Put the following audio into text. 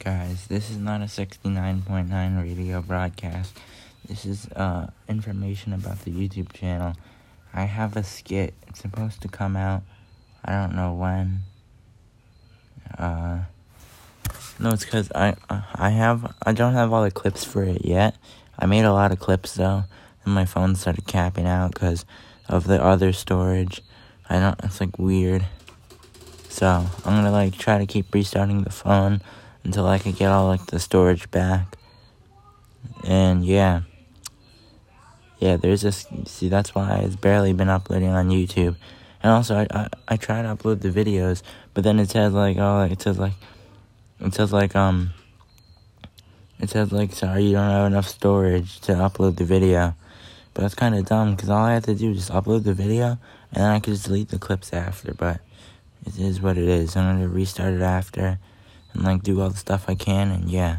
guys, this is not a 69.9 radio broadcast. This is uh, information about the YouTube channel. I have a skit. It's supposed to come out. I don't know when. Uh, no, it's because I I have I don't have all the clips for it yet. I made a lot of clips though, and my phone started capping out because of the other storage. I don't. It's like weird. So I'm gonna like try to keep restarting the phone until I can get all like the storage back. And yeah. Yeah, there's this see that's why it's barely been uploading on YouTube. And also I, I, I try to upload the videos, but then it says like oh it says like it says like um it says like sorry you don't have enough storage to upload the video. But that's kind of dumb because all I have to do is just upload the video and then I can just delete the clips after. But it is what it is. I'm gonna restart it after and like do all the stuff I can and yeah.